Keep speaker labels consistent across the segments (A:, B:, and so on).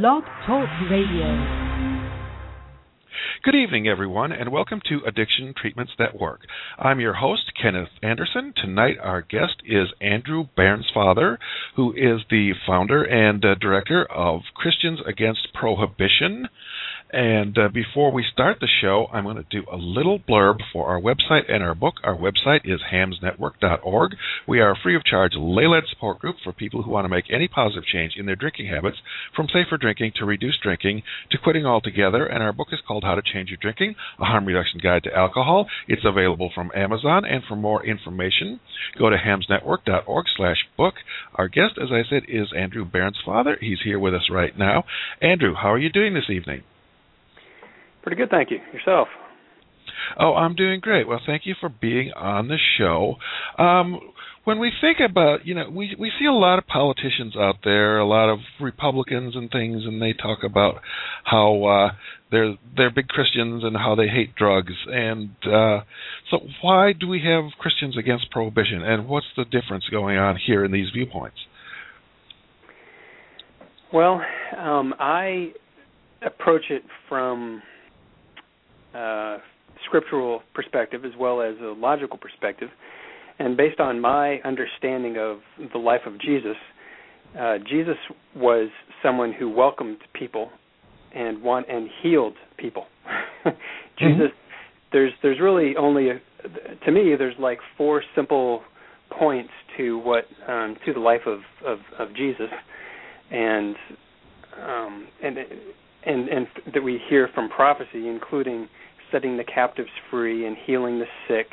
A: Blog Talk Radio.
B: Good evening, everyone, and welcome to Addiction Treatments That Work. I'm your host, Kenneth Anderson. Tonight, our guest is Andrew Bairnsfather, who is the founder and uh, director of Christians Against Prohibition. And uh, before we start the show, I'm going to do a little blurb for our website and our book. Our website is hamsnetwork.org. We are a free of charge lay led support group for people who want to make any positive change in their drinking habits, from safer drinking to reduced drinking to quitting altogether. And our book is called How to Change Your Drinking A Harm Reduction Guide to Alcohol. It's available from Amazon. And for more information, go to hamsnetwork.org slash book. Our guest, as I said, is Andrew Bairnsfather. He's here with us right now. Andrew, how are you doing this evening?
C: Pretty good, thank you. Yourself?
B: Oh, I'm doing great. Well, thank you for being on the show. Um, when we think about, you know, we we see a lot of politicians out there, a lot of Republicans and things, and they talk about how uh, they're they're big Christians and how they hate drugs. And uh, so, why do we have Christians against prohibition? And what's the difference going on here in these viewpoints?
C: Well, um, I approach it from uh, scriptural perspective as well as a logical perspective. And based on my understanding of the life of Jesus, uh, Jesus was someone who welcomed people and want and healed people. Jesus, mm-hmm. there's there's really only a, to me there's like four simple points to what um, to the life of, of, of Jesus, and um, and and and that we hear from prophecy, including setting the captives free and healing the sick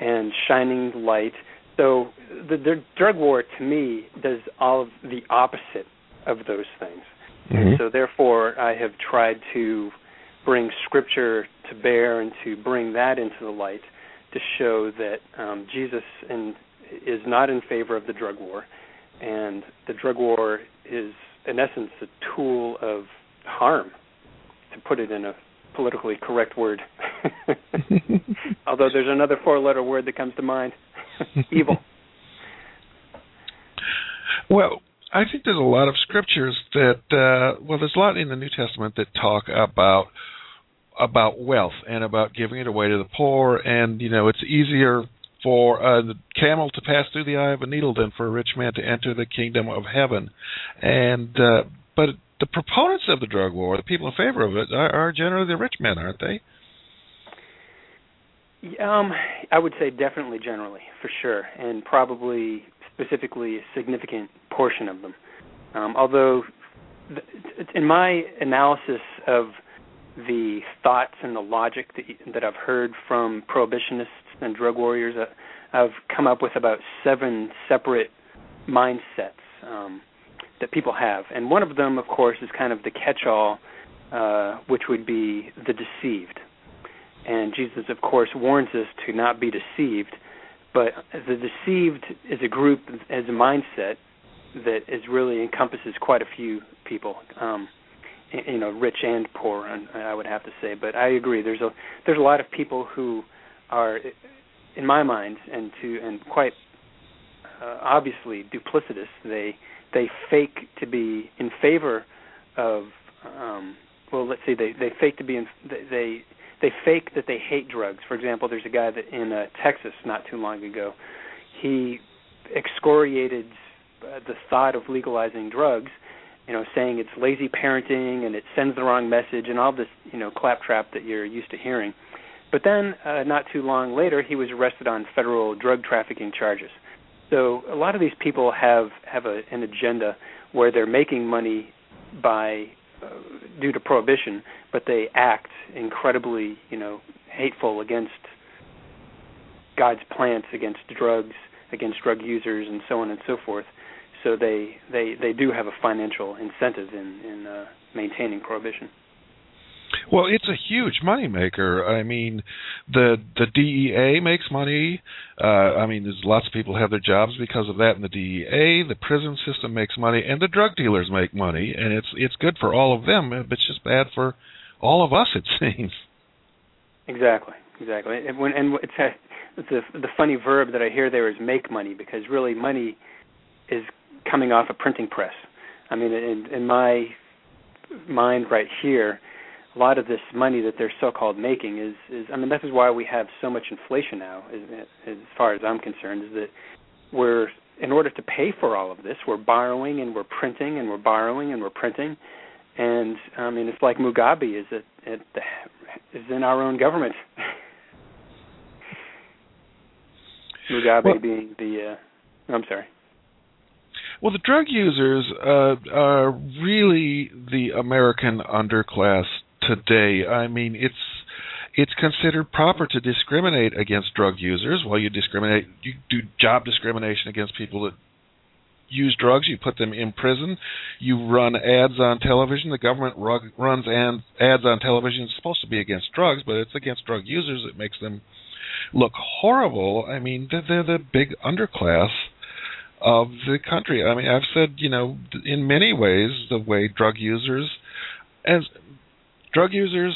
C: and shining light. So the, the drug war, to me, does all of the opposite of those things.
B: Mm-hmm. And
C: so therefore, I have tried to bring Scripture to bear and to bring that into the light to show that um, Jesus in, is not in favor of the drug war, and the drug war is, in essence, a tool of harm, to put it in a politically correct word. Although there's another four-letter word that comes to mind: evil.
B: Well, I think there's a lot of scriptures that uh, well, there's a lot in the New Testament that talk about about wealth and about giving it away to the poor, and you know, it's easier for a camel to pass through the eye of a needle than for a rich man to enter the kingdom of heaven. And uh, but the proponents of the drug war, the people in favor of it, are, are generally the rich men, aren't they?
C: Um, I would say definitely generally, for sure, and probably specifically a significant portion of them. Um, although, th- in my analysis of the thoughts and the logic that, that I've heard from prohibitionists and drug warriors, uh, I've come up with about seven separate mindsets. Um, that people have, and one of them, of course, is kind of the catch-all, uh, which would be the deceived. And Jesus, of course, warns us to not be deceived. But the deceived is a group, as a mindset that is really encompasses quite a few people. Um, you know, rich and poor, I would have to say. But I agree. There's a there's a lot of people who are, in my mind, and to and quite uh, obviously duplicitous. They they fake to be in favor of um well let's say they they fake to be in they they fake that they hate drugs. For example there's a guy that in uh, Texas not too long ago he excoriated uh, the thought of legalizing drugs you know saying it's lazy parenting and it sends the wrong message and all this you know claptrap that you're used to hearing. But then uh, not too long later he was arrested on federal drug trafficking charges so a lot of these people have have a, an agenda where they're making money by uh, due to prohibition, but they act incredibly, you know, hateful against God's plants, against drugs, against drug users, and so on and so forth. So they they they do have a financial incentive in in uh, maintaining prohibition.
B: Well, it's a huge money maker. I mean, the the DEA makes money. Uh, I mean, there's lots of people have their jobs because of that in the DEA. The prison system makes money, and the drug dealers make money, and it's it's good for all of them. But it's just bad for all of us, it seems.
C: Exactly, exactly. And when and it's a, it's a, the funny verb that I hear there is make money because really money is coming off a printing press. I mean, in, in my mind right here, a lot of this money that they're so-called making is is I mean this is why we have so much inflation now as, as far as I'm concerned is that we're in order to pay for all of this we're borrowing and we're printing and we're borrowing and we're printing. And I mean it's like Mugabe is at, at the, is in our own government. Mugabe well, being the uh I'm sorry.
B: Well, the drug users uh, are really the American underclass today. I mean, it's it's considered proper to discriminate against drug users. While you discriminate, you do job discrimination against people that use drugs. You put them in prison. You run ads on television. The government rug, runs an, ads on television. It's supposed to be against drugs, but it's against drug users. It makes them look horrible. I mean, they're, they're the big underclass of the country. I mean, I've said, you know, in many ways, the way drug users, as drug users,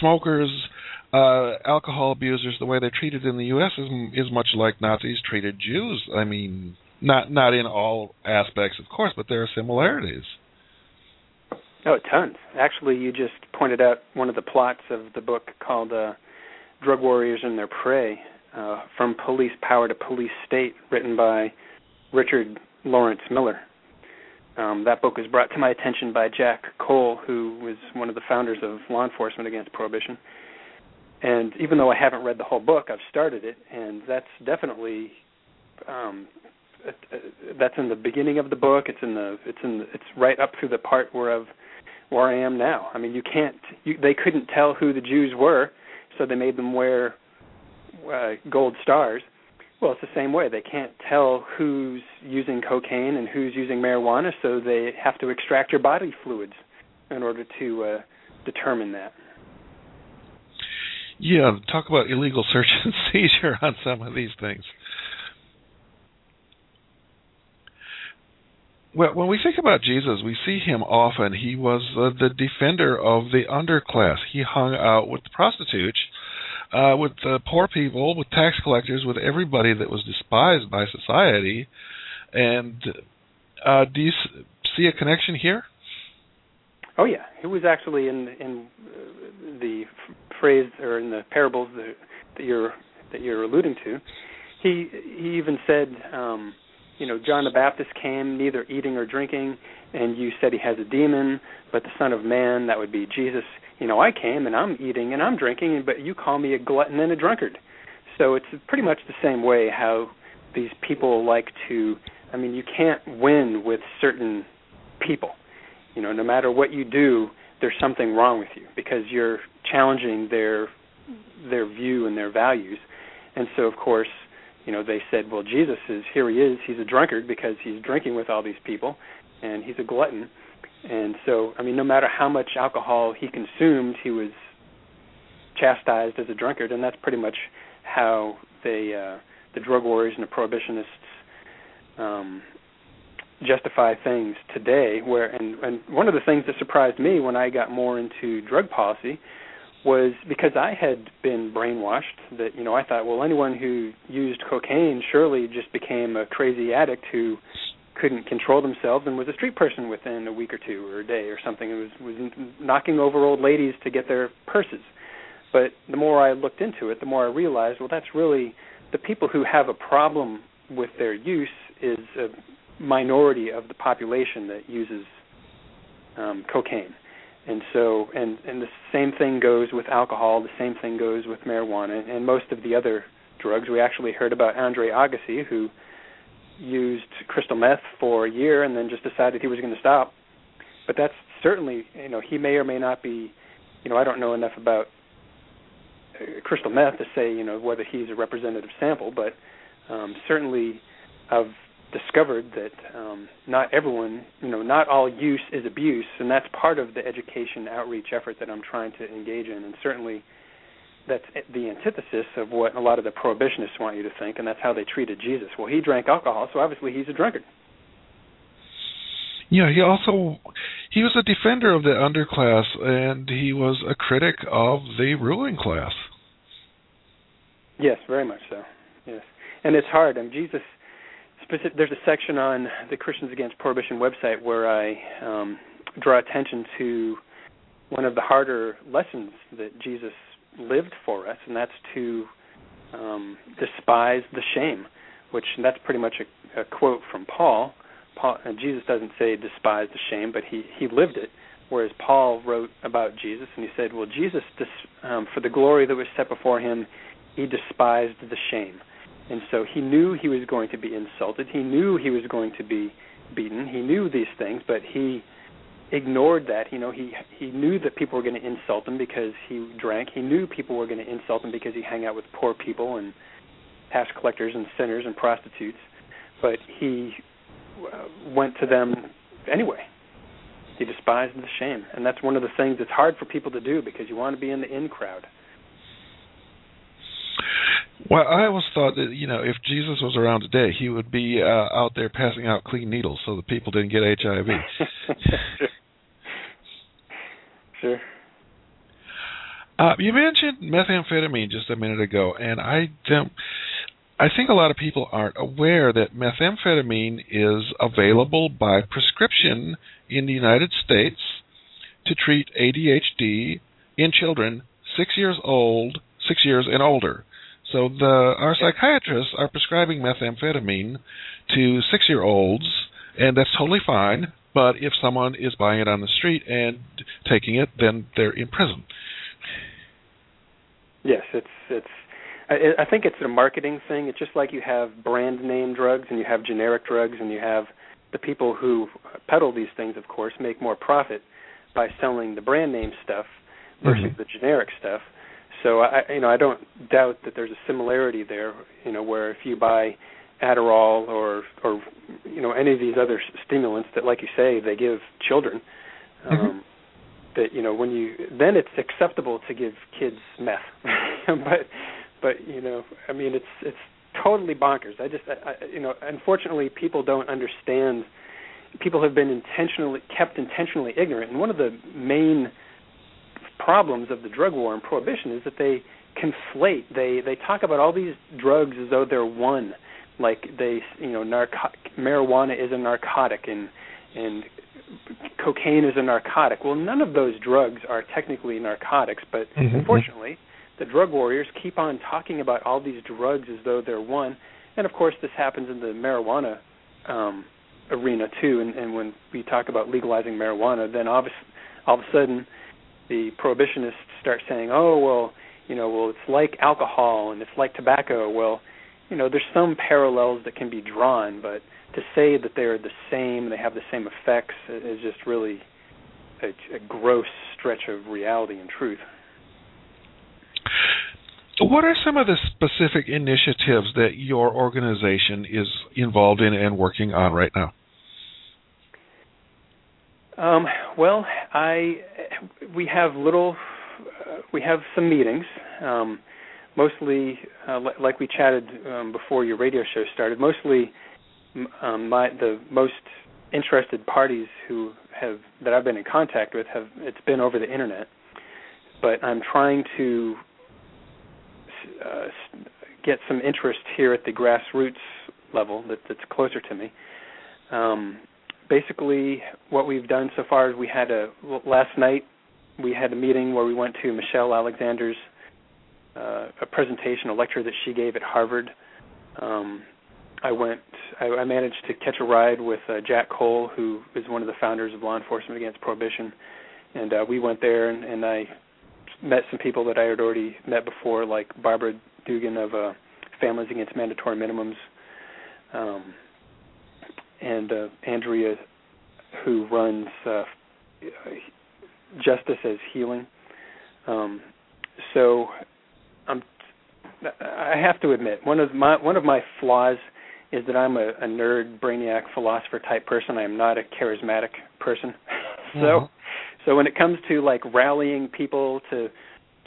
B: smokers, uh, alcohol abusers, the way they're treated in the U.S. is is much like Nazis treated Jews. I mean, not not in all aspects, of course, but there are similarities.
C: Oh, tons. Actually, you just pointed out one of the plots of the book called uh, "Drug Warriors and Their Prey," uh, from police power to police state, written by Richard Lawrence Miller. Um, that book was brought to my attention by Jack Cole, who was one of the founders of Law Enforcement Against Prohibition. And even though I haven't read the whole book, I've started it, and that's definitely um, that's in the beginning of the book. It's in the it's in the, it's right up through the part where I've where I am now. I mean, you can't you, they couldn't tell who the Jews were, so they made them wear uh, gold stars well, it's the same way. They can't tell who's using cocaine and who's using marijuana, so they have to extract your body fluids in order to uh, determine that.
B: Yeah, talk about illegal search and seizure on some of these things. Well, when we think about Jesus, we see him often. He was uh, the defender of the underclass. He hung out with the prostitutes uh, with poor people, with tax collectors, with everybody that was despised by society. And uh, do you see a connection here?
C: Oh yeah, it was actually in in uh, the phrase or in the parables that, that you're that you're alluding to. He he even said, um, you know, John the Baptist came neither eating or drinking, and you said he has a demon, but the Son of Man, that would be Jesus, you know, I came and I'm eating and I'm drinking, but you call me a glutton and a drunkard. So it's pretty much the same way how these people like to. I mean, you can't win with certain people. You know, no matter what you do, there's something wrong with you because you're challenging their their view and their values. And so, of course, you know, they said, well, Jesus is here. He is. He's a drunkard because he's drinking with all these people, and he's a glutton and so, I mean, no matter how much alcohol he consumed, he was chastised as a drunkard, and that's pretty much how they, uh, the drug warriors and the prohibitionists, um, justify things today. Where and and one of the things that surprised me when I got more into drug policy was because I had been brainwashed that you know I thought well anyone who used cocaine surely just became a crazy addict who couldn't control themselves and was a street person within a week or two or a day or something. It was was knocking over old ladies to get their purses. But the more I looked into it, the more I realized, well, that's really the people who have a problem with their use is a minority of the population that uses um, cocaine. And so, and and the same thing goes with alcohol. The same thing goes with marijuana and most of the other drugs. We actually heard about Andre Agassi, who used crystal meth for a year and then just decided he was going to stop. But that's certainly, you know, he may or may not be, you know, I don't know enough about uh, crystal meth to say, you know, whether he's a representative sample, but um, certainly I've discovered that um, not everyone, you know, not all use is abuse, and that's part of the education outreach effort that I'm trying to engage in, and certainly that's the antithesis of what a lot of the prohibitionists want you to think, and that's how they treated Jesus. Well, he drank alcohol, so obviously he's a drunkard.
B: Yeah, he also he was a defender of the underclass, and he was a critic of the ruling class.
C: Yes, very much so. Yes, and it's hard. I mean, Jesus. Specific, there's a section on the Christians Against Prohibition website where I um, draw attention to one of the harder lessons that Jesus lived for us, and that's to um, despise the shame, which that's pretty much a, a quote from Paul. Paul Jesus doesn't say despise the shame, but he he lived it. Whereas Paul wrote about Jesus, and he said, "Well, Jesus, dis, um, for the glory that was set before him, he despised the shame." And so he knew he was going to be insulted. He knew he was going to be beaten. He knew these things, but he ignored that. You know, he he knew that people were going to insult him because he drank. He knew people were going to insult him because he hung out with poor people and tax collectors and sinners and prostitutes. But he uh, went to them anyway. He despised the shame, and that's one of the things that's hard for people to do because you want to be in the in crowd.
B: Well, I always thought that you know if Jesus was around today, he would be uh, out there passing out clean needles so that people didn't get HIV.
C: Sure.
B: Uh, you mentioned methamphetamine just a minute ago, and I don't. I think a lot of people aren't aware that methamphetamine is available by prescription in the United States to treat ADHD in children six years old, six years and older. So the our psychiatrists are prescribing methamphetamine to six year olds, and that's totally fine. But if someone is buying it on the street and taking it, then they're in prison.
C: Yes, it's it's. I, I think it's a marketing thing. It's just like you have brand name drugs and you have generic drugs, and you have the people who peddle these things, of course, make more profit by selling the brand name stuff versus mm-hmm. the generic stuff. So I, you know, I don't doubt that there's a similarity there. You know, where if you buy Adderall or or you know any of these other stimulants that, like you say, they give children. Um, mm-hmm. That you know when you then it's acceptable to give kids meth, but but you know I mean it's it's totally bonkers. I just I, I, you know unfortunately people don't understand. People have been intentionally kept intentionally ignorant, and one of the main problems of the drug war and prohibition is that they conflate. They they talk about all these drugs as though they're one like they you know narco- marijuana is a narcotic and and cocaine is a narcotic. Well, none of those drugs are technically narcotics, but mm-hmm. unfortunately, the drug warriors keep on talking about all these drugs as though they're one. And of course, this happens in the marijuana um, arena too. And, and when we talk about legalizing marijuana, then obviously, all of a sudden, the prohibitionists start saying, "Oh, well, you know, well, it's like alcohol and it's like tobacco." Well, you know, there's some parallels that can be drawn, but to say that they're the same, they have the same effects, is just really a, a gross stretch of reality and truth.
B: What are some of the specific initiatives that your organization is involved in and working on right now?
C: Um, well, I we have little, uh, we have some meetings. Um, mostly, uh, like we chatted um, before your radio show started, mostly um, my the most interested parties who have that I've been in contact with have it's been over the internet. But I'm trying to uh, get some interest here at the grassroots level that, that's closer to me. Um, basically, what we've done so far is we had a last night we had a meeting where we went to Michelle Alexander's uh, a presentation, a lecture that she gave at Harvard. Um, I went. I, I managed to catch a ride with uh, Jack Cole, who is one of the founders of Law Enforcement Against Prohibition, and uh, we went there and, and I met some people that I had already met before, like Barbara Dugan of uh, Families Against Mandatory Minimums, um, and uh, Andrea, who runs uh, Justice as Healing. Um, so I'm I have to admit one of my one of my flaws is that I'm a, a nerd, brainiac, philosopher type person. I am not a charismatic person. so mm-hmm. so when it comes to like rallying people to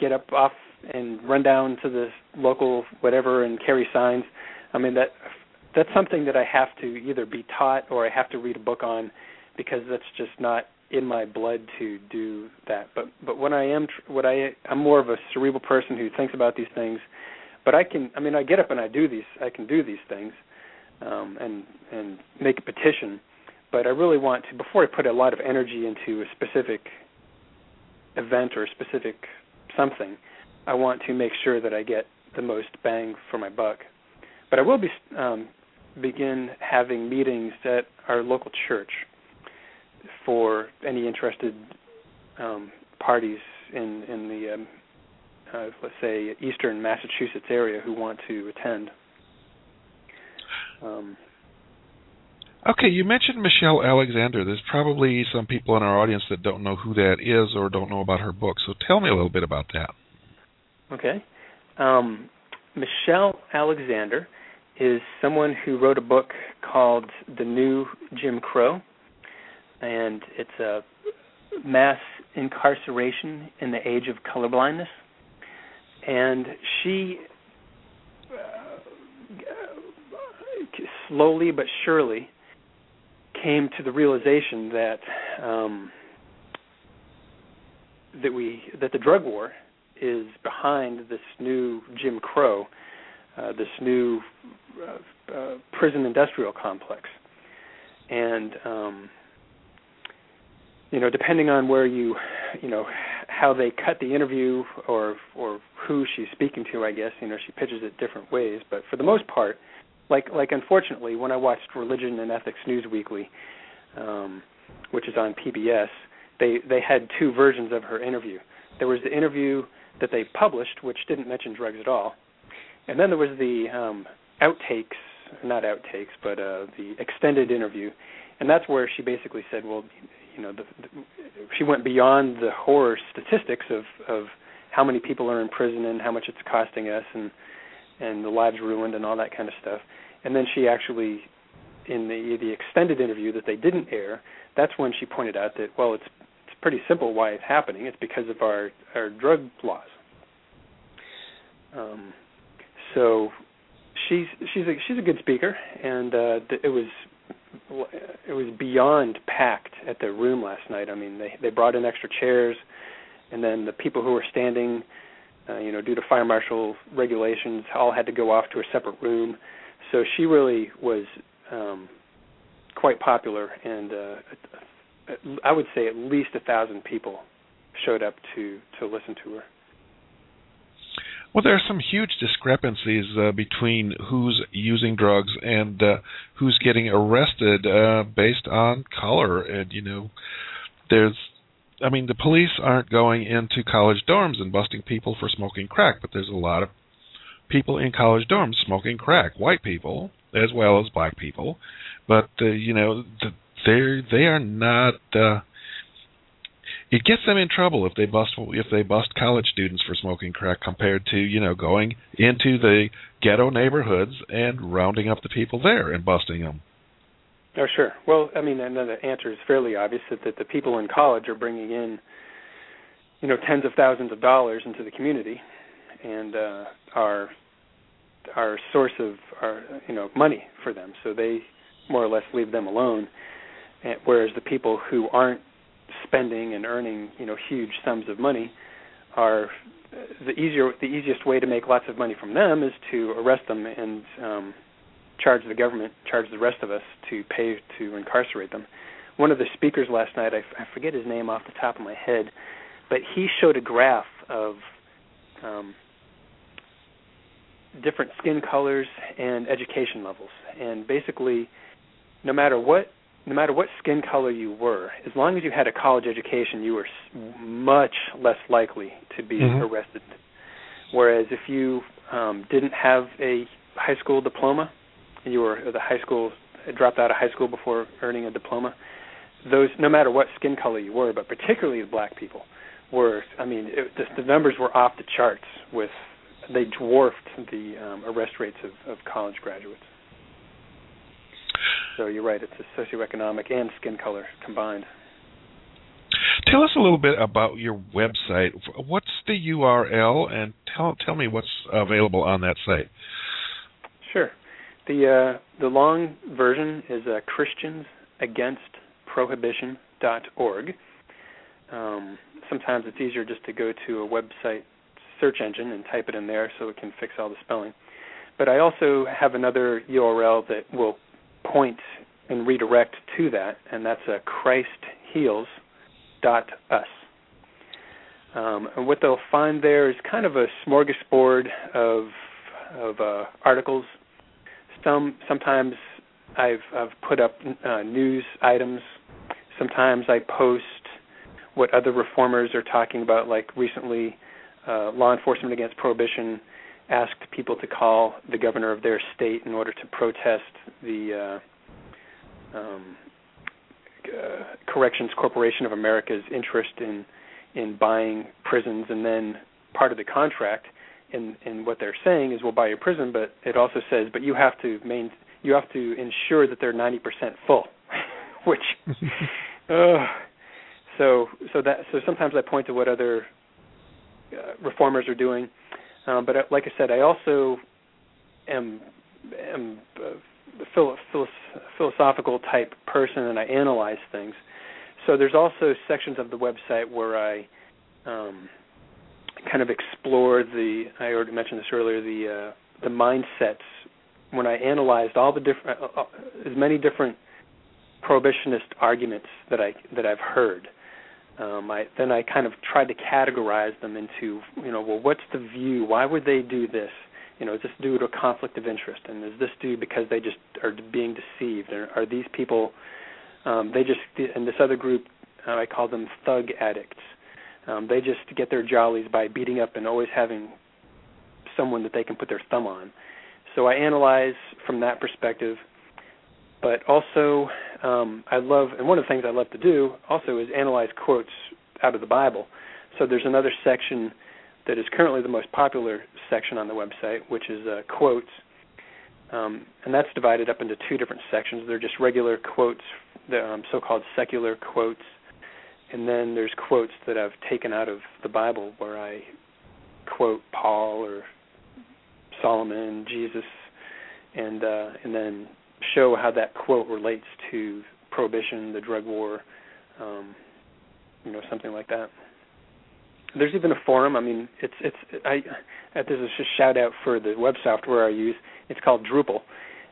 C: get up off and run down to the local whatever and carry signs, I mean that that's something that I have to either be taught or I have to read a book on because that's just not in my blood to do that. But but when I am what I I'm more of a cerebral person who thinks about these things. But I can I mean I get up and I do these I can do these things um, and and make a petition. but I really want to before I put a lot of energy into a specific event or a specific something, I want to make sure that I get the most bang for my buck. But I will be um, begin having meetings at our local church for any interested um, parties in in the um, uh, let's say eastern Massachusetts area who want to attend. Um,
B: okay, you mentioned Michelle Alexander. There's probably some people in our audience that don't know who that is or don't know about her book. So tell me a little bit about that.
C: Okay. Um, Michelle Alexander is someone who wrote a book called The New Jim Crow, and it's a mass incarceration in the age of colorblindness. And she uh, slowly but surely came to the realization that um, that we that the drug war is behind this new Jim Crow, uh, this new uh, uh, prison industrial complex, and um, you know, depending on where you, you know, how they cut the interview or or who she's speaking to, I guess you know she pitches it different ways. But for the most part, like like unfortunately, when I watched Religion and Ethics News Weekly, um, which is on PBS, they they had two versions of her interview. There was the interview that they published, which didn't mention drugs at all, and then there was the um, outtakes, not outtakes, but uh, the extended interview, and that's where she basically said, well, you know, the, the, she went beyond the horror statistics of of how many people are in prison and how much it's costing us and and the lives ruined and all that kind of stuff. And then she actually, in the the extended interview that they didn't air, that's when she pointed out that well, it's it's pretty simple why it's happening. It's because of our our drug laws. Um, so she's she's a she's a good speaker, and uh, it was it was beyond packed at the room last night. I mean, they they brought in extra chairs, and then the people who were standing, uh, you know, due to fire marshal regulations, all had to go off to a separate room. So she really was um, quite popular, and uh, I would say at least a thousand people showed up to to listen to her.
B: Well, there are some huge discrepancies uh, between who's using drugs and uh, who's getting arrested uh, based on color. And you know, there's, I mean, the police aren't going into college dorms and busting people for smoking crack, but there's a lot of people in college dorms smoking crack, white people as well as black people. But uh, you know, they they are not. Uh, it gets them in trouble if they bust if they bust college students for smoking crack compared to you know going into the ghetto neighborhoods and rounding up the people there and busting them.
C: Oh sure. Well, I mean, and the answer is fairly obvious that, that the people in college are bringing in, you know, tens of thousands of dollars into the community, and uh, are are source of our you know money for them. So they more or less leave them alone. Whereas the people who aren't spending and earning you know huge sums of money are the easier the easiest way to make lots of money from them is to arrest them and um, charge the government, charge the rest of us to pay to incarcerate them. One of the speakers last night, I, I forget his name off the top of my head, but he showed a graph of um, different skin colors and education levels, and basically, no matter what no matter what skin color you were, as long as you had a college education, you were much less likely to be mm-hmm. arrested. Whereas if you um, didn't have a high school diploma, and you were the high school dropped out of high school before earning a diploma, those no matter what skin color you were, but particularly the black people, were I mean it, the, the numbers were off the charts with they dwarfed the um, arrest rates of, of college graduates. So you're right; it's a socioeconomic and skin color combined.
B: Tell us a little bit about your website. What's the URL, and tell tell me what's available on that site.
C: Sure. The uh, the long version is uh, ChristiansAgainstProhibition.org. Um, sometimes it's easier just to go to a website search engine and type it in there so it can fix all the spelling. But I also have another URL that will point and redirect to that, and that's uh, christheals.us. Um, and what they'll find there is kind of a smorgasbord of of uh, articles. Some sometimes I've I've put up uh, news items. Sometimes I post what other reformers are talking about. Like recently, uh, law enforcement against prohibition asked people to call the governor of their state in order to protest the uh, um, uh, Corrections Corporation of America's interest in in buying prisons, and then part of the contract And, in what they're saying is we'll buy your prison, but it also says but you have to main you have to ensure that they're 90% full, which uh, so so that so sometimes I point to what other uh, reformers are doing, um, but uh, like I said, I also am am a philo- philosophical type person, and I analyze things. So there's also sections of the website where I um, kind of explore the. I already mentioned this earlier. The uh, the mindsets when I analyzed all the different, uh, uh, as many different prohibitionist arguments that I that I've heard. Um, I then I kind of tried to categorize them into you know well what's the view? Why would they do this? You know, is this due to a conflict of interest? And is this due because they just are being deceived? Or are these people um, they just and this other group uh, I call them thug addicts. Um, they just get their jollies by beating up and always having someone that they can put their thumb on. So I analyze from that perspective, but also um, I love and one of the things I love to do also is analyze quotes out of the Bible. So there's another section that is currently the most popular section on the website, which is uh, quotes, um, and that's divided up into two different sections. They're just regular quotes, the um, so-called secular quotes, and then there's quotes that I've taken out of the Bible where I quote Paul or Solomon, Jesus, and uh, and then show how that quote relates to prohibition, the drug war, um, you know, something like that. There's even a forum. I mean, it's it's I. This is just shout out for the web software I use. It's called Drupal,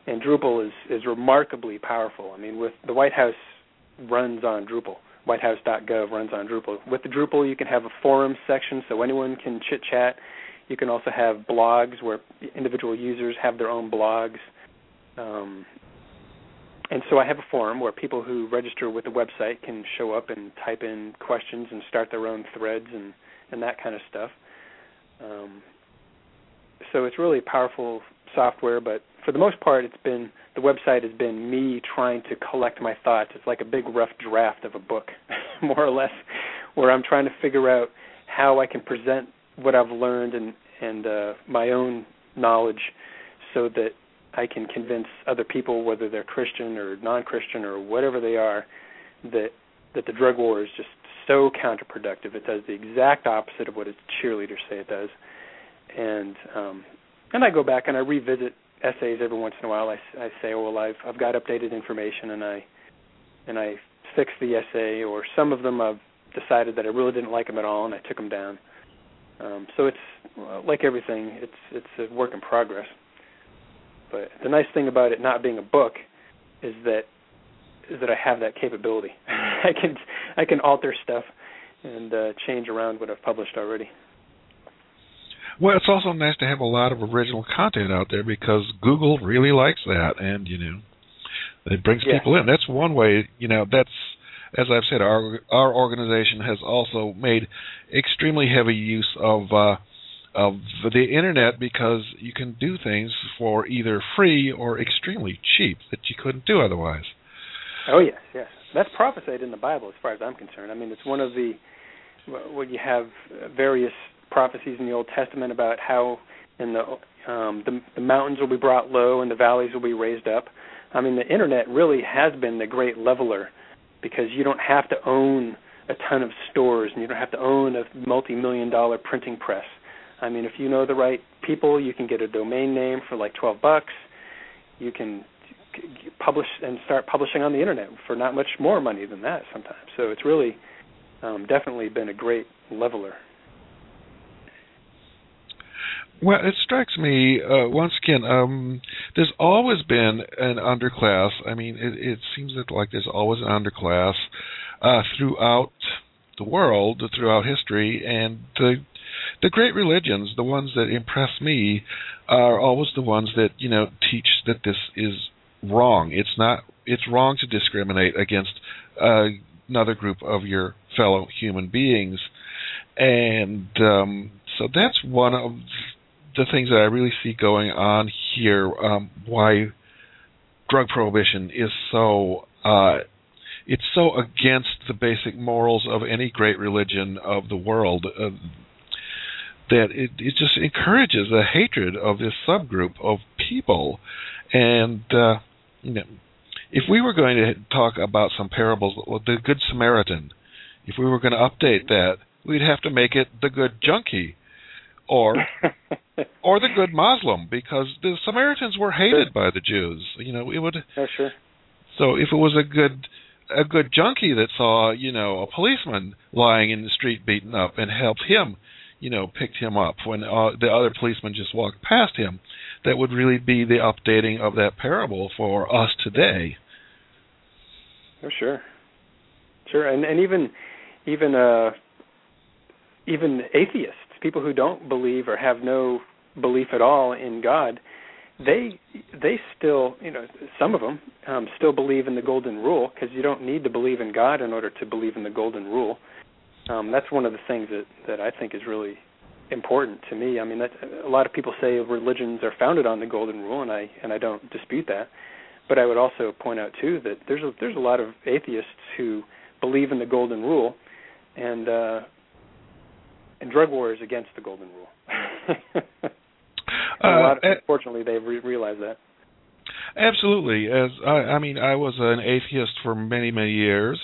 C: and Drupal is is remarkably powerful. I mean, with the White House runs on Drupal. WhiteHouse.gov runs on Drupal. With the Drupal, you can have a forum section so anyone can chit chat. You can also have blogs where individual users have their own blogs. Um, and so I have a forum where people who register with the website can show up and type in questions and start their own threads and, and that kind of stuff. Um, so it's really powerful software, but for the most part, it's been the website has been me trying to collect my thoughts. It's like a big rough draft of a book, more or less, where I'm trying to figure out how I can present what I've learned and and uh, my own knowledge, so that I can convince other people, whether they're Christian or non-Christian or whatever they are, that that the drug war is just so counterproductive. It does the exact opposite of what its cheerleaders say it does, and um, and I go back and I revisit essays every once in a while. I, I say, oh well, I've I've got updated information, and I and I fix the essay, or some of them I've decided that I really didn't like them at all, and I took them down. Um, so it's like everything, it's it's a work in progress. But the nice thing about it not being a book is that is that I have that capability. I can I can alter stuff and uh, change around what I've published already.
B: Well, it's also nice to have a lot of original content out there because Google really likes that, and you know, it brings
C: yeah.
B: people in. That's one way. You know, that's as I've said, our our organization has also made extremely heavy use of uh, of the internet because you can do things for either free or extremely cheap that you couldn't do otherwise.
C: Oh yes, yes, that's prophesied in the Bible, as far as I'm concerned. I mean, it's one of the when you have various prophecies in the Old Testament about how in the um, the, the mountains will be brought low and the valleys will be raised up. I mean, the internet really has been the great leveler because you don't have to own a ton of stores and you don't have to own a multi-million dollar printing press. I mean, if you know the right people, you can get a domain name for like 12 bucks. You can publish and start publishing on the internet for not much more money than that sometimes. So it's really um, definitely been a great leveler.
B: Well, it strikes me uh, once again. Um, there's always been an underclass. I mean, it, it seems that like there's always an underclass uh, throughout the world, throughout history, and the the great religions, the ones that impress me, are always the ones that you know teach that this is wrong. It's not. It's wrong to discriminate against uh, another group of your fellow human beings, and um, so that's one of the things that I really see going on here. Um, why drug prohibition is so uh, it's so against the basic morals of any great religion of the world uh, that it, it just encourages a hatred of this subgroup of people. And uh, you know, if we were going to talk about some parables, the Good Samaritan, if we were going to update that, we'd have to make it the Good Junkie, or or the Good Muslim, because the Samaritans were hated by the Jews. You know, it would.
C: Oh, sure.
B: So if it was a good a good junkie that saw, you know, a policeman lying in the street beaten up and helped him, you know, picked him up when uh, the other policeman just walked past him, that would really be the updating of that parable for us today.
C: Oh, sure, sure, and and even even uh even atheists, people who don't believe or have no belief at all in God, they they still you know some of them um, still believe in the golden rule because you don't need to believe in God in order to believe in the golden rule. Um, that's one of the things that that I think is really important to me. I mean, that, a lot of people say religions are founded on the golden rule, and I and I don't dispute that. But I would also point out too that there's a, there's a lot of atheists who believe in the golden rule, and uh, and drug war is against the golden rule. Uh, lot, of, unfortunately, they've re- realized that.
B: Absolutely. As I, I mean, I was an atheist for many, many years,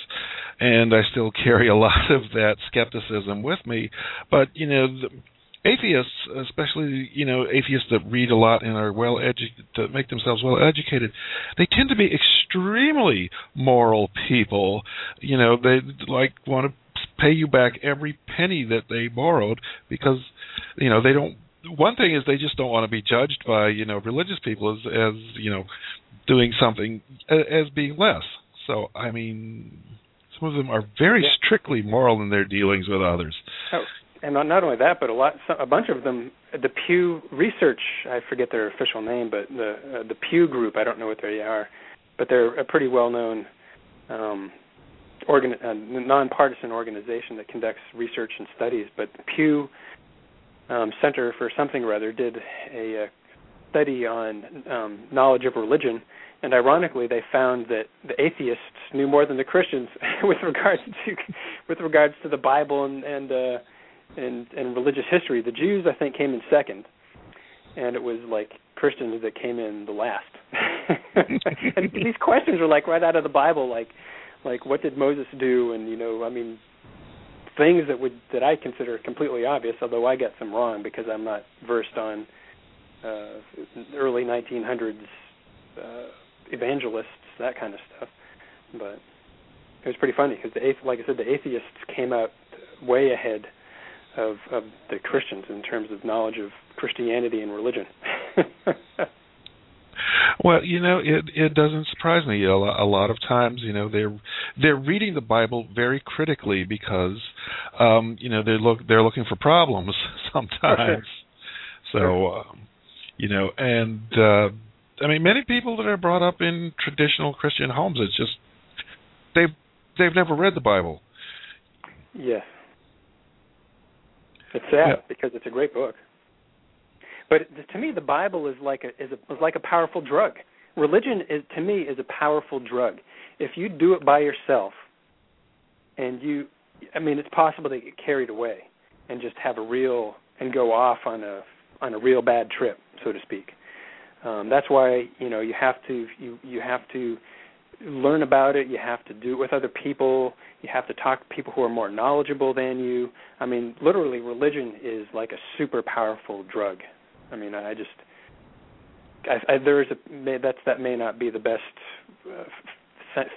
B: and I still carry a lot of that skepticism with me. But you know, the, atheists, especially you know atheists that read a lot and are well educated, to make themselves well educated, they tend to be extremely moral people. You know, they like want to pay you back every penny that they borrowed because you know they don't one thing is they just don't want to be judged by you know religious people as as you know doing something as being less. So I mean, some of them are very yeah. strictly moral in their dealings with others.
C: Oh, and not only that, but a lot, a bunch of them, the Pew Research, I forget their official name, but the uh, the Pew Group, I don't know what they are, but they're a pretty well-known um, organ, uh, nonpartisan organization that conducts research and studies. But Pew um, Center for something or other did a, a study on um, knowledge of religion, and ironically, they found that the atheists knew more than the Christians with regards to with regards to the Bible and and uh, and, and religious history. The Jews, I think, came in second, and it was like Christians that came in the last. and these questions were like right out of the Bible, like like what did Moses do, and you know, I mean, things that would that I consider completely obvious, although I get some wrong because I'm not versed on uh, early 1900s uh, evangelists, that kind of stuff. But it was pretty funny because the like I said, the atheists came out way ahead of, of the Christians in terms of knowledge of Christianity and religion.
B: Well, you know, it it doesn't surprise me. A lot, a lot of times, you know, they're they're reading the Bible very critically because, um, you know, they look they're looking for problems sometimes. So, um, you know, and uh, I mean, many people that are brought up in traditional Christian homes, it's just they've they've never read the Bible.
C: Yes, it's sad yeah. because it's a great book. But to me, the Bible is like a is a is like a powerful drug. Religion is to me is a powerful drug. If you do it by yourself, and you, I mean, it's possible to get carried away and just have a real and go off on a on a real bad trip, so to speak. Um, that's why you know you have to you you have to learn about it. You have to do it with other people. You have to talk to people who are more knowledgeable than you. I mean, literally, religion is like a super powerful drug. I mean, I just I, I, there is a that's that may not be the best uh,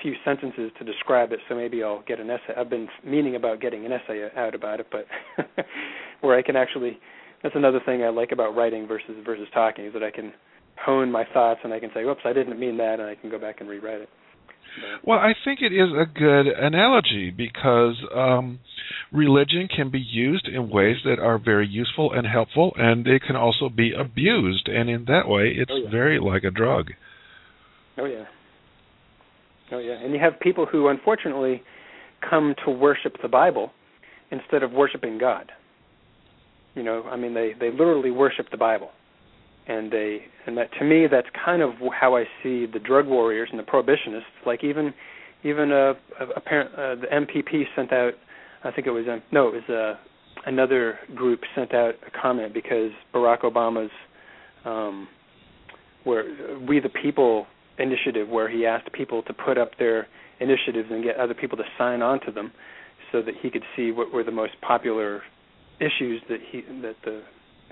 C: few sentences to describe it. So maybe I'll get an essay. I've been meaning about getting an essay out about it, but where I can actually that's another thing I like about writing versus versus talking is that I can hone my thoughts and I can say, "Whoops, I didn't mean that," and I can go back and rewrite it.
B: Well, I think it is a good analogy because um, religion can be used in ways that are very useful and helpful, and it can also be abused, and in that way, it's
C: oh, yeah.
B: very like a drug.
C: Oh yeah. Oh yeah, and you have people who unfortunately come to worship the Bible instead of worshiping God. You know, I mean, they they literally worship the Bible, and they and that to me that's kind of how I see the drug warriors and the prohibitionists. Like even even a, a, a parent, uh, the MPP sent out, I think it was um, no, it was uh, another group sent out a comment because Barack Obama's um, where we the people initiative where he asked people to put up their initiatives and get other people to sign on to them so that he could see what were the most popular issues that he that the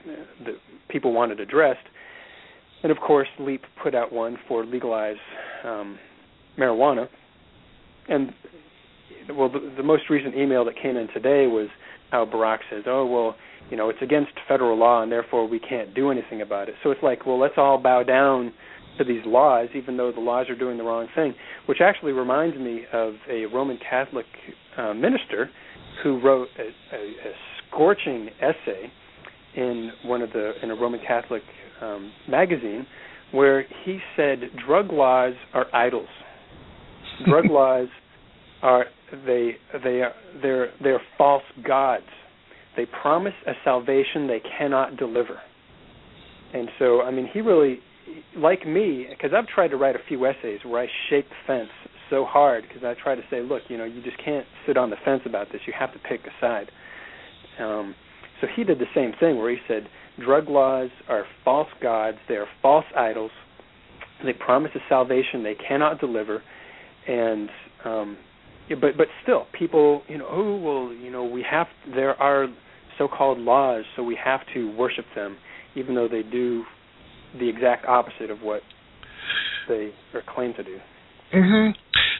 C: that people wanted addressed. And of course, Leap put out one for legalize um, marijuana. And well, the, the most recent email that came in today was how Barack says, "Oh well, you know, it's against federal law, and therefore we can't do anything about it." So it's like, well, let's all bow down to these laws, even though the laws are doing the wrong thing. Which actually reminds me of a Roman Catholic uh, minister who wrote a, a, a scorching essay in one of the in a Roman Catholic um, magazine where he said drug laws are idols. Drug laws are they they are they're they're false gods. They promise a salvation they cannot deliver. And so, I mean, he really, like me, because I've tried to write a few essays where I shake the fence so hard because I try to say, look, you know, you just can't sit on the fence about this. You have to pick a side. Um, so he did the same thing where he said drug laws are false gods, they are false idols, they promise a salvation they cannot deliver, and um, but but still, people, you know, oh well, you know, we have there are so-called laws, so we have to worship them, even though they do the exact opposite of what they are claim to do.
B: Mm-hmm.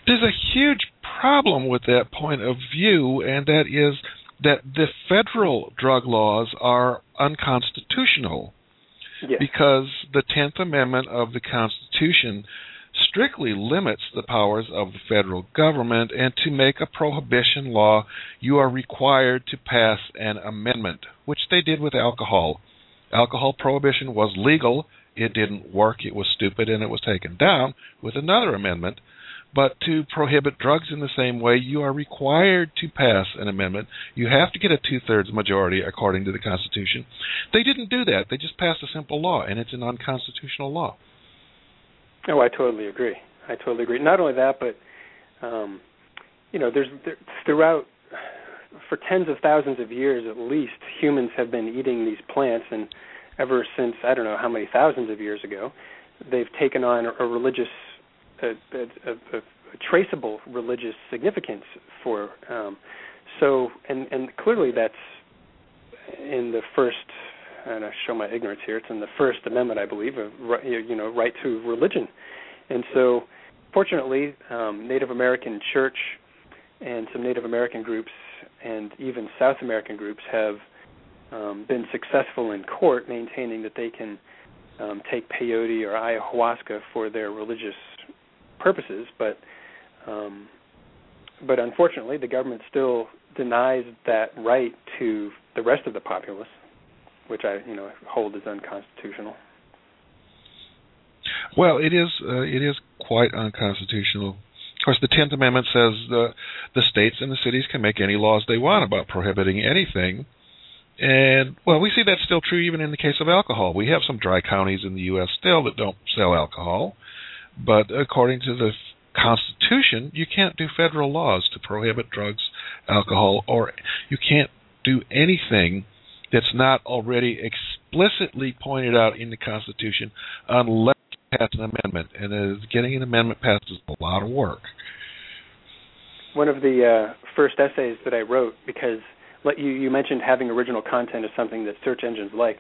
B: There's a huge problem with that point of view, and that is that the federal drug laws are unconstitutional
C: yes.
B: because the 10th Amendment of the Constitution strictly limits the powers of the federal government, and to make a prohibition law, you are required to pass an amendment, which they did with alcohol. Alcohol prohibition was legal, it didn't work, it was stupid, and it was taken down with another amendment. But to prohibit drugs in the same way, you are required to pass an amendment. You have to get a two thirds majority according to the Constitution. They didn't do that. They just passed a simple law, and it's an unconstitutional law.
C: Oh, I totally agree. I totally agree. Not only that, but um, you know, there's there, throughout for tens of thousands of years at least, humans have been eating these plants, and ever since I don't know how many thousands of years ago, they've taken on a, a religious a, a, a, traceable religious significance for. Um, so, and and clearly that's in the first. And I show my ignorance here. It's in the First Amendment, I believe, of you know right to religion, and so fortunately, um, Native American Church and some Native American groups and even South American groups have um, been successful in court maintaining that they can um, take peyote or ayahuasca for their religious purposes, but um, but unfortunately, the government still denies that right to the rest of the populace, which I you know hold as unconstitutional.
B: Well, it is uh, it is quite unconstitutional. Of course, the Tenth Amendment says the the states and the cities can make any laws they want about prohibiting anything. And well, we see that's still true even in the case of alcohol. We have some dry counties in the U.S. still that don't sell alcohol, but according to the Constitution, you can't do federal laws to prohibit drugs, alcohol, or you can't do anything that's not already explicitly pointed out in the Constitution unless you pass an amendment. And getting an amendment passed is a lot of work.
C: One of the uh, first essays that I wrote, because you, you mentioned having original content is something that search engines like.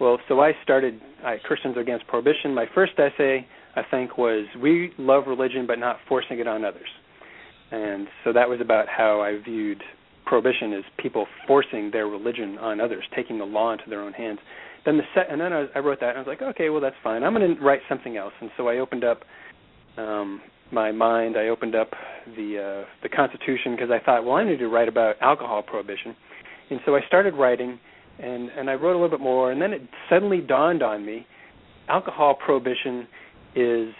C: Well, so I started I, Christians Against Prohibition. My first essay I think was we love religion but not forcing it on others. And so that was about how I viewed prohibition as people forcing their religion on others, taking the law into their own hands. Then the set, and then I, was, I wrote that, and I was like, okay, well that's fine. I'm going to write something else, and so I opened up um, my mind. I opened up the uh, the Constitution because I thought, well, I need to write about alcohol prohibition, and so I started writing, and and I wrote a little bit more, and then it suddenly dawned on me, alcohol prohibition is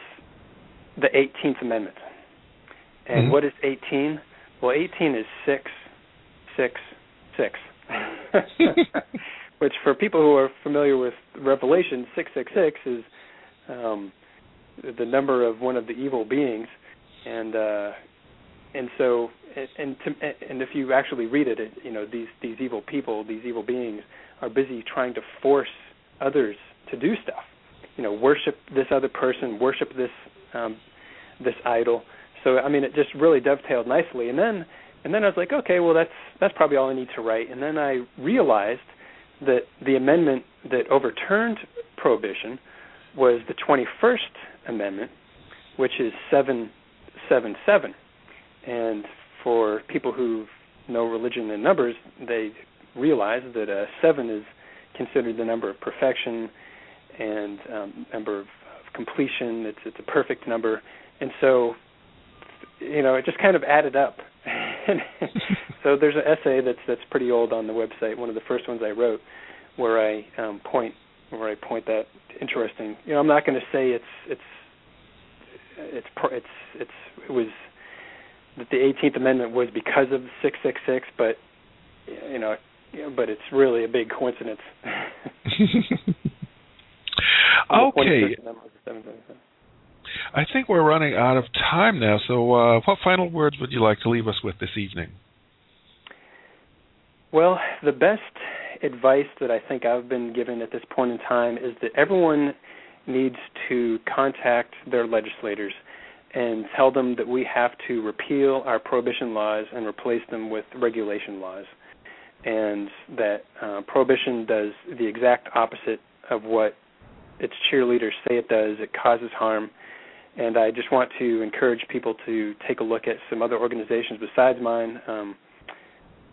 C: the 18th Amendment, and
B: Mhm.
C: what is 18? Well, 18 is six, six, six. Which, for people who are familiar with Revelation, six six six is um, the number of one of the evil beings, and uh, and so and and, to, and if you actually read it, it, you know these these evil people, these evil beings, are busy trying to force others to do stuff. You know, worship this other person, worship this um, this idol. So I mean, it just really dovetailed nicely. And then and then I was like, okay, well that's that's probably all I need to write. And then I realized that the amendment that overturned prohibition was the 21st Amendment, which is 777. And for people who know religion and numbers, they realize that uh, seven is considered the number of perfection and um, number of, of completion. It's it's a perfect number, and so you know it just kind of added up. so there's an essay that's that's pretty old on the website. One of the first ones I wrote, where I um, point where I point that interesting. You know, I'm not going to say it's it's it's it's it's it was that the 18th Amendment was because of 666, but you know, but it's really a big coincidence.
B: okay. I think we're running out of time now. So, uh, what final words would you like to leave us with this evening?
C: Well, the best advice that I think I've been given at this point in time is that everyone needs to contact their legislators and tell them that we have to repeal our prohibition laws and replace them with regulation laws, and that uh, prohibition does the exact opposite of what its cheerleaders say it does. It causes harm. And I just want to encourage people to take a look at some other organizations besides mine. Um,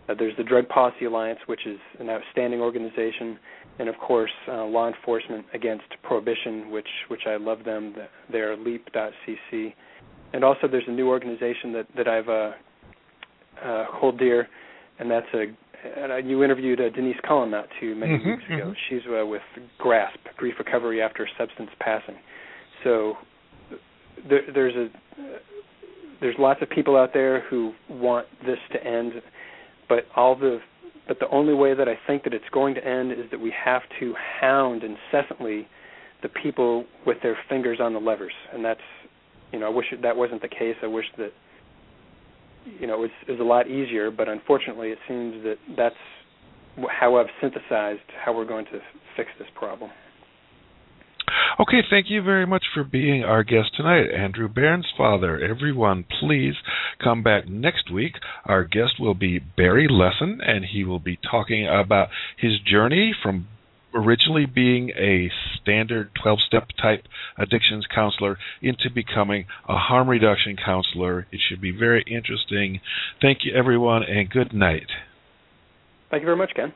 C: uh, there's the Drug Policy Alliance, which is an outstanding organization, and of course, uh, Law Enforcement Against Prohibition, which which I love them. They're leap.cc, and also there's a new organization that that I've uh, uh, hold dear, and that's a. And uh, you interviewed uh, Denise Cullen not too many
B: Mhm,
C: weeks ago.
B: mhm.
C: She's uh, with GRASP, Grief Recovery After Substance Passing. So there, there's a there's lots of people out there who want this to end, but all the but the only way that I think that it's going to end is that we have to hound incessantly the people with their fingers on the levers, and that's you know I wish that wasn't the case. I wish that you know it was a lot easier, but unfortunately it seems that that's how I've synthesized how we're going to fix this problem.
B: Okay, thank you very much for being our guest tonight, Andrew Bairnsfather. Everyone, please come back next week. Our guest will be Barry Lessin, and he will be talking about his journey from originally being a standard 12 step type addictions counselor into becoming a harm reduction counselor. It should be very interesting. Thank you, everyone, and good night.
C: Thank you very much, Ken.